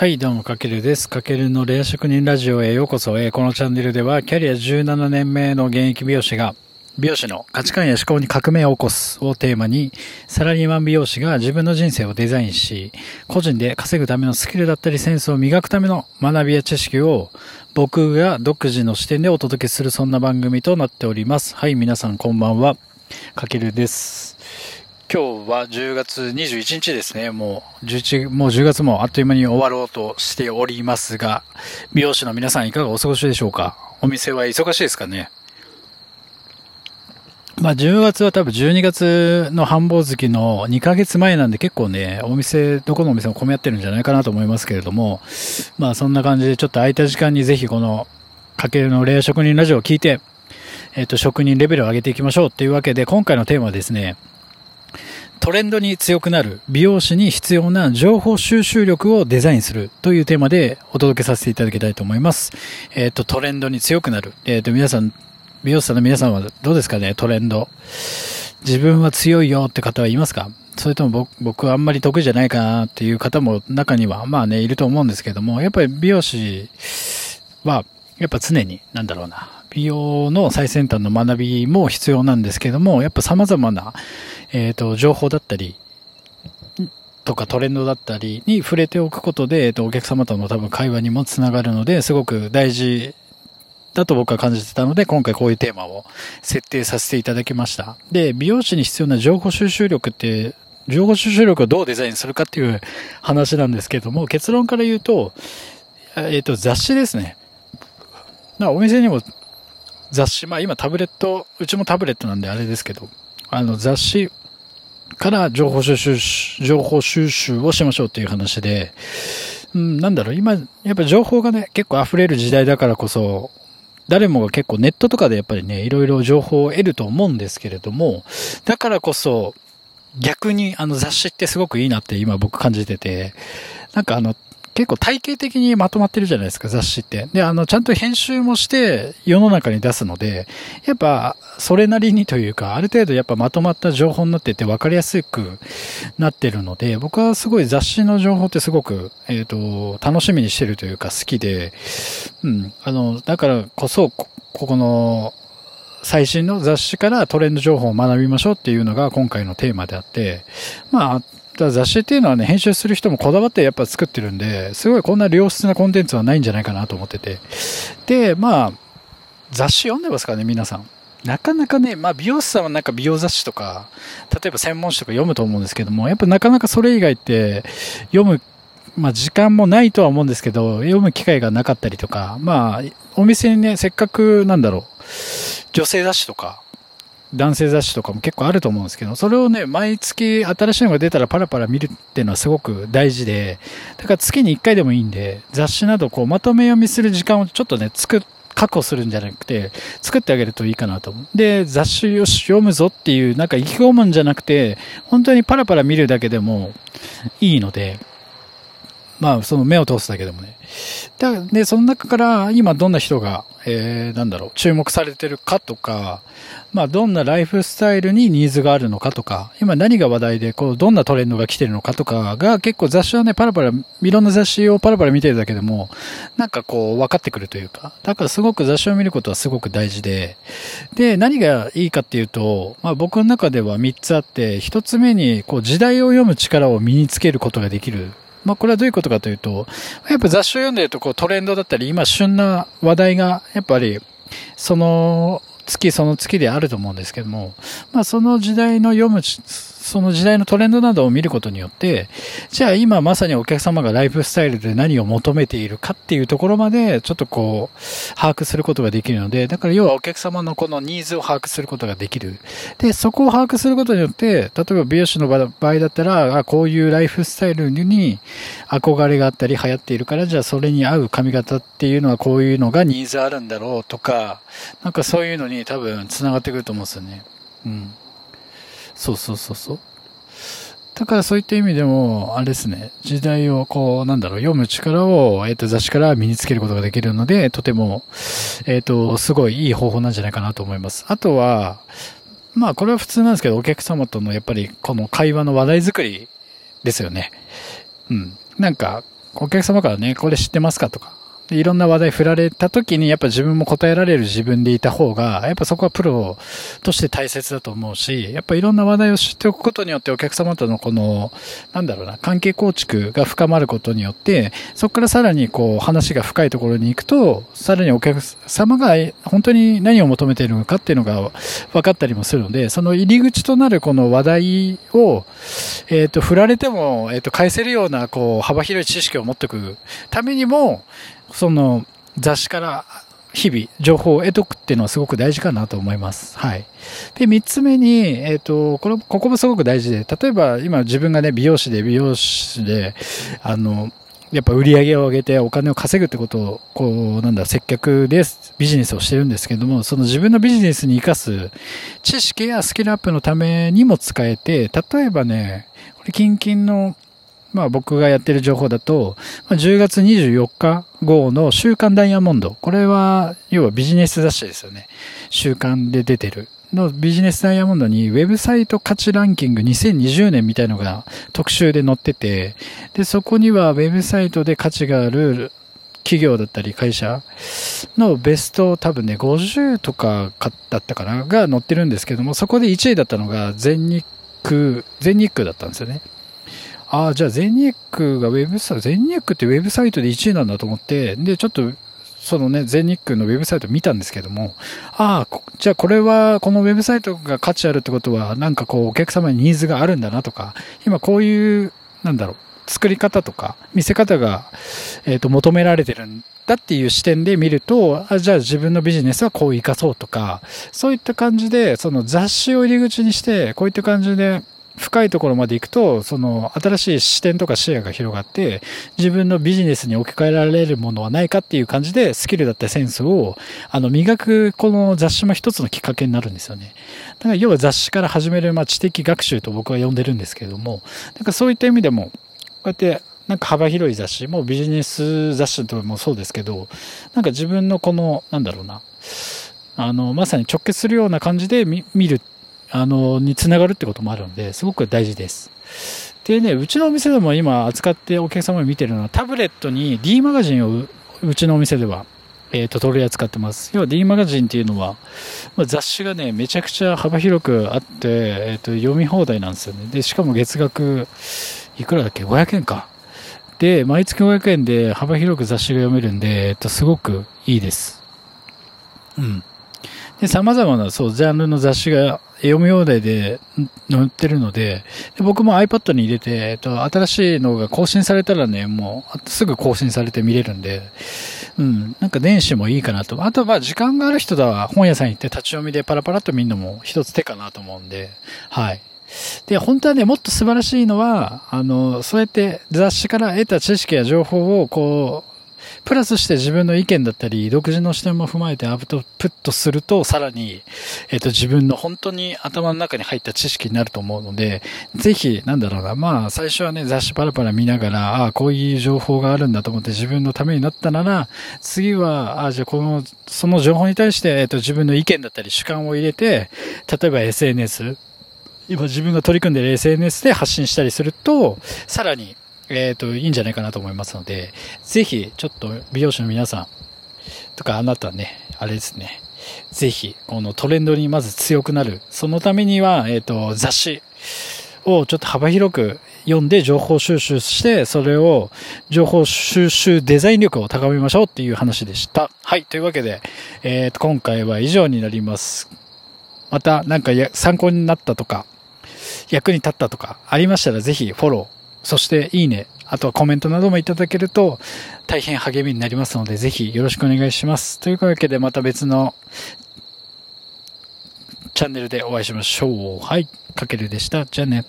はい、どうも、かけるです。かけるのレア職人ラジオへようこそ。えーこのチャンネルでは、キャリア17年目の現役美容師が、美容師の価値観や思考に革命を起こすをテーマに、サラリーマン美容師が自分の人生をデザインし、個人で稼ぐためのスキルだったりセンスを磨くための学びや知識を、僕が独自の視点でお届けするそんな番組となっております。はい、皆さんこんばんは。かけるです。今日は10月21日ですね。もう11、もう10月もあっという間に終わろうとしておりますが、美容師の皆さんいかがお過ごしでしょうか？お店は忙しいですかね？まあ10月は多分12月の繁忙月の2ヶ月前なんで結構ね、お店、どこのお店も混み合ってるんじゃないかなと思いますけれども、まあそんな感じでちょっと空いた時間にぜひこの、かけるのレア職人ラジオを聞いて、えっ、と、職人レベルを上げていきましょうというわけで、今回のテーマはですね、トレンドに強くなる美容師に必要な情報収集力をデザインするというテーマでお届けさせていただきたいと思います。えっ、と、トレンドに強くなる。えっ、と、皆さん、美容師さんの皆さんはどうですかね、トレンド。自分は強いよって方はいますか？それとも僕僕はあんまり得意じゃないかなっていう方も中には、まあね、いると思うんですけども、やっぱり美容師は、やっぱ常に、なんだろうな、美容の最先端の学びも必要なんですけども、やっぱ様々な、えっ、と、情報だったり、とかトレンドだったりに触れておくことで、えっ、と、お客様との多分会話にもつながるので、すごく大事だと僕は感じてたので、今回こういうテーマを設定させていただきました。で、美容師に必要な情報収集力って、情報収集力をどうデザインするかっていう話なんですけども、結論から言うと、えっ、と、雑誌ですね。お店にも雑誌、まあ今タブレット、うちもタブレットなんであれですけど、あの雑誌から情報収集、情報収集をしましょうっていう話で、うん、なんだろう、今、やっぱ情報がね、結構溢れる時代だからこそ、誰もが結構ネットとかでやっぱりね、いろいろ情報を得ると思うんですけれども、だからこそ、逆にあの雑誌ってすごくいいなって今僕感じてて、なんかあの、結構体系的にまとまってるじゃないですか、雑誌って。で、あの、ちゃんと編集もして世の中に出すので、やっぱ、それなりにというか、ある程度やっぱまとまった情報になってて分かりやすくなってるので、僕はすごい雑誌の情報ってすごく、えっ、と、楽しみにしてるというか好きで、うん、あの、だからこそ、こここの、最新の雑誌からトレンド情報を学びましょうっていうのが今回のテーマであって、まあ、雑誌っていうのはね、編集する人もこだわってやっぱ作ってるんで、すごいこんな良質なコンテンツはないんじゃないかなと思ってて。で、まあ、雑誌読んでますかね、皆さん。なかなかね、まあ美容師さんはなんか美容雑誌とか、例えば専門誌とか読むと思うんですけども、やっぱなかなかそれ以外って読む、まあ時間もないとは思うんですけど、読む機会がなかったりとか、まあ、お店にね、せっかくなんだろう、女性雑誌とか、男性雑誌とかも結構あると思うんですけど、それをね、毎月新しいのが出たらパラパラ見るっていうのはすごく大事で、だから月に1回でもいいんで、雑誌などこうまとめ読みする時間をちょっとね、作っ確保するんじゃなくて、作ってあげるといいかなと思う。で、雑誌を読むぞっていう、なんか意気込むんじゃなくて、本当にパラパラ見るだけでもいいので、まあ、その目を通すだけでもね。だで、その中から今どんな人が、えー、なんだろう、注目されてるかとか、まあ、どんなライフスタイルにニーズがあるのかとか、今何が話題で、こう、どんなトレンドが来てるのかとかが結構雑誌はね、パラパラ、いろんな雑誌をパラパラ見てるだけでも、なんかこう、分かってくるというか、だからすごく雑誌を見ることはすごく大事で、で、何がいいかっていうと、まあ僕の中では3つあって、1つ目に、こう、時代を読む力を身につけることができる。まあこれはどういうことかというと、やっぱ雑誌を読んでるとこうトレンドだったり、今旬な話題が、やっぱり、その月その月であると思うんですけども、まあその時代の読む、その時代のトレンドなどを見ることによって、じゃあ今まさにお客様がライフスタイルで何を求めているかっていうところまでちょっとこう把握することができるので、だから要はお客様のこのニーズを把握することができる。で、そこを把握することによって、例えば美容師の場合だったら、あこういうライフスタイルに憧れがあったり流行っているから、じゃあそれに合う髪型っていうのはこういうのがニーズあるんだろうとか、なんかそういうのに多分繋がってくると思うんですよね。うん。そうそうそうそう。だからそういった意味でも、あれですね、時代をこう、なんだろう、読む力を、えっ、と、雑誌から身につけることができるので、とても、えっ、と、すごいいい方法なんじゃないかなと思います。あとは、まあ、これは普通なんですけど、お客様とのやっぱり、この会話の話題作りですよね。うん。なんか、お客様からね、これ知ってますかとか、いろんな話題振られた時にやっぱ自分も答えられる自分でいた方が、やっぱそこはプロとして大切だと思うし、やっぱいろんな話題を知っておくことによってお客様とのこの、なんだろうな、関係構築が深まることによって、そこからさらにこう話が深いところに行くと、さらにお客様が本当に何を求めているのかっていうのが分かったりもするので、その入り口となるこの話題を、えっ、ー、と、振られても、えっ、ー、と、返せるようなこう幅広い知識を持っておくためにも、その雑誌から日々情報を得とくっていうのはすごく大事かなと思います。はい。で、三つ目に、えっ、ー、と、これ、ここもすごく大事で、例えば今自分がね、美容師で美容師で、あの、やっぱ売り上げを上げてお金を稼ぐってことを、こう、なんだ、接客でビジネスをしてるんですけども、その自分のビジネスに活かす知識やスキルアップのためにも使えて、例えばね、これ、近々のまあ僕がやってる情報だと、10月24日号の週刊ダイヤモンド。これは、要はビジネス雑誌ですよね。週刊で出てる。のビジネスダイヤモンドにウェブサイト価値ランキング2020年みたいのが特集で載ってて、で、そこにはウェブサイトで価値がある企業だったり会社のベスト多分ね50とかだったかなが載ってるんですけどもそこで1位だったのが全日空全日空だったんですよねああ、じゃあ全日空がウェブサイト、全日空ってウェブサイトで1位なんだと思って、で、ちょっと、そのね、全日空のウェブサイト見たんですけども、ああ、じゃあこれは、このウェブサイトが価値あるってことは、なんかこう、お客様にニーズがあるんだなとか、今こういう、なんだろう、作り方とか、見せ方が、えっ、ー、と、求められてるんだっていう視点で見ると、あじゃあ自分のビジネスはこう生かそうとか、そういった感じで、その雑誌を入り口にして、こういった感じで、深いところまで行くと、その新しい視点とか視野が広がって、自分のビジネスに置き換えられるものはないかっていう感じで、スキルだったセンスを、あの、磨く、この雑誌も一つのきっかけになるんですよね。だから要は雑誌から始める、まあ、知的学習と僕は呼んでるんですけれども、なんかそういった意味でも、こうやって、なんか幅広い雑誌、もうビジネス雑誌とかもそうですけど、なんか自分のこの、なんだろうな、あの、まさに直結するような感じで見るあの、につながるってこともあるので、すごく大事です。でね、うちのお店でも今扱ってお客様に見てるのは、タブレットに D マガジンをうちのお店では、えっ、ー、と、取り扱ってます。要は D マガジンっていうのは、まあ、雑誌がね、めちゃくちゃ幅広くあって、えっ、ー、と、読み放題なんですよね。で、しかも月額、いくらだっけ ?500 円か。で、毎月500円で幅広く雑誌が読めるんで、えっ、と、すごくいいです。うん。で、様々な、そう、ジャンルの雑誌が読み放題で載ってるのでで、僕も iPad に入れて、えっと、新しいのが更新されたらね、もう、すぐ更新されて見れるんで、うん、なんか電子もいいかなと。あと、まあ、時間がある人だは本屋さん行って立ち読みでパラパラっと見るのも一つ手かなと思うんで、はい。で、本当はね、もっと素晴らしいのは、あの、そうやって雑誌から得た知識や情報を、こう、プラスして自分の意見だったり、独自の視点も踏まえてアウトプットすると、さらに、えっ、と、自分の本当に頭の中に入った知識になると思うので、ぜひ、なんだろうな、まあ、最初はね、雑誌パラパラ見ながら、ああ、こういう情報があるんだと思って自分のためになったなら、次は、ああ、じゃあこの、その情報に対して、えっ、と、自分の意見だったり主観を入れて、例えば SNS、今自分が取り組んでいる SNS で発信したりすると、さらにえっ、ー、と、いいんじゃないかなと思いますので、ぜひ、ちょっと美容師の皆さんとかあなたね、あれですね、ぜひ、このトレンドにまず強くなる。そのためには、えっ、ー、と、雑誌をちょっと幅広く読んで情報収集して、それを情報収集デザイン力を高めましょうっていう話でした。はい。というわけで、えっ、ー、と、今回は以上になります。また、なんか参考になったとか、役に立ったとかありましたらぜひフォローそしていいね、あとはコメントなどもいただけると大変励みになりますので、ぜひよろしくお願いします。というわけでまた別のチャンネルでお会いしましょう。はい、かけるでした。じゃあね。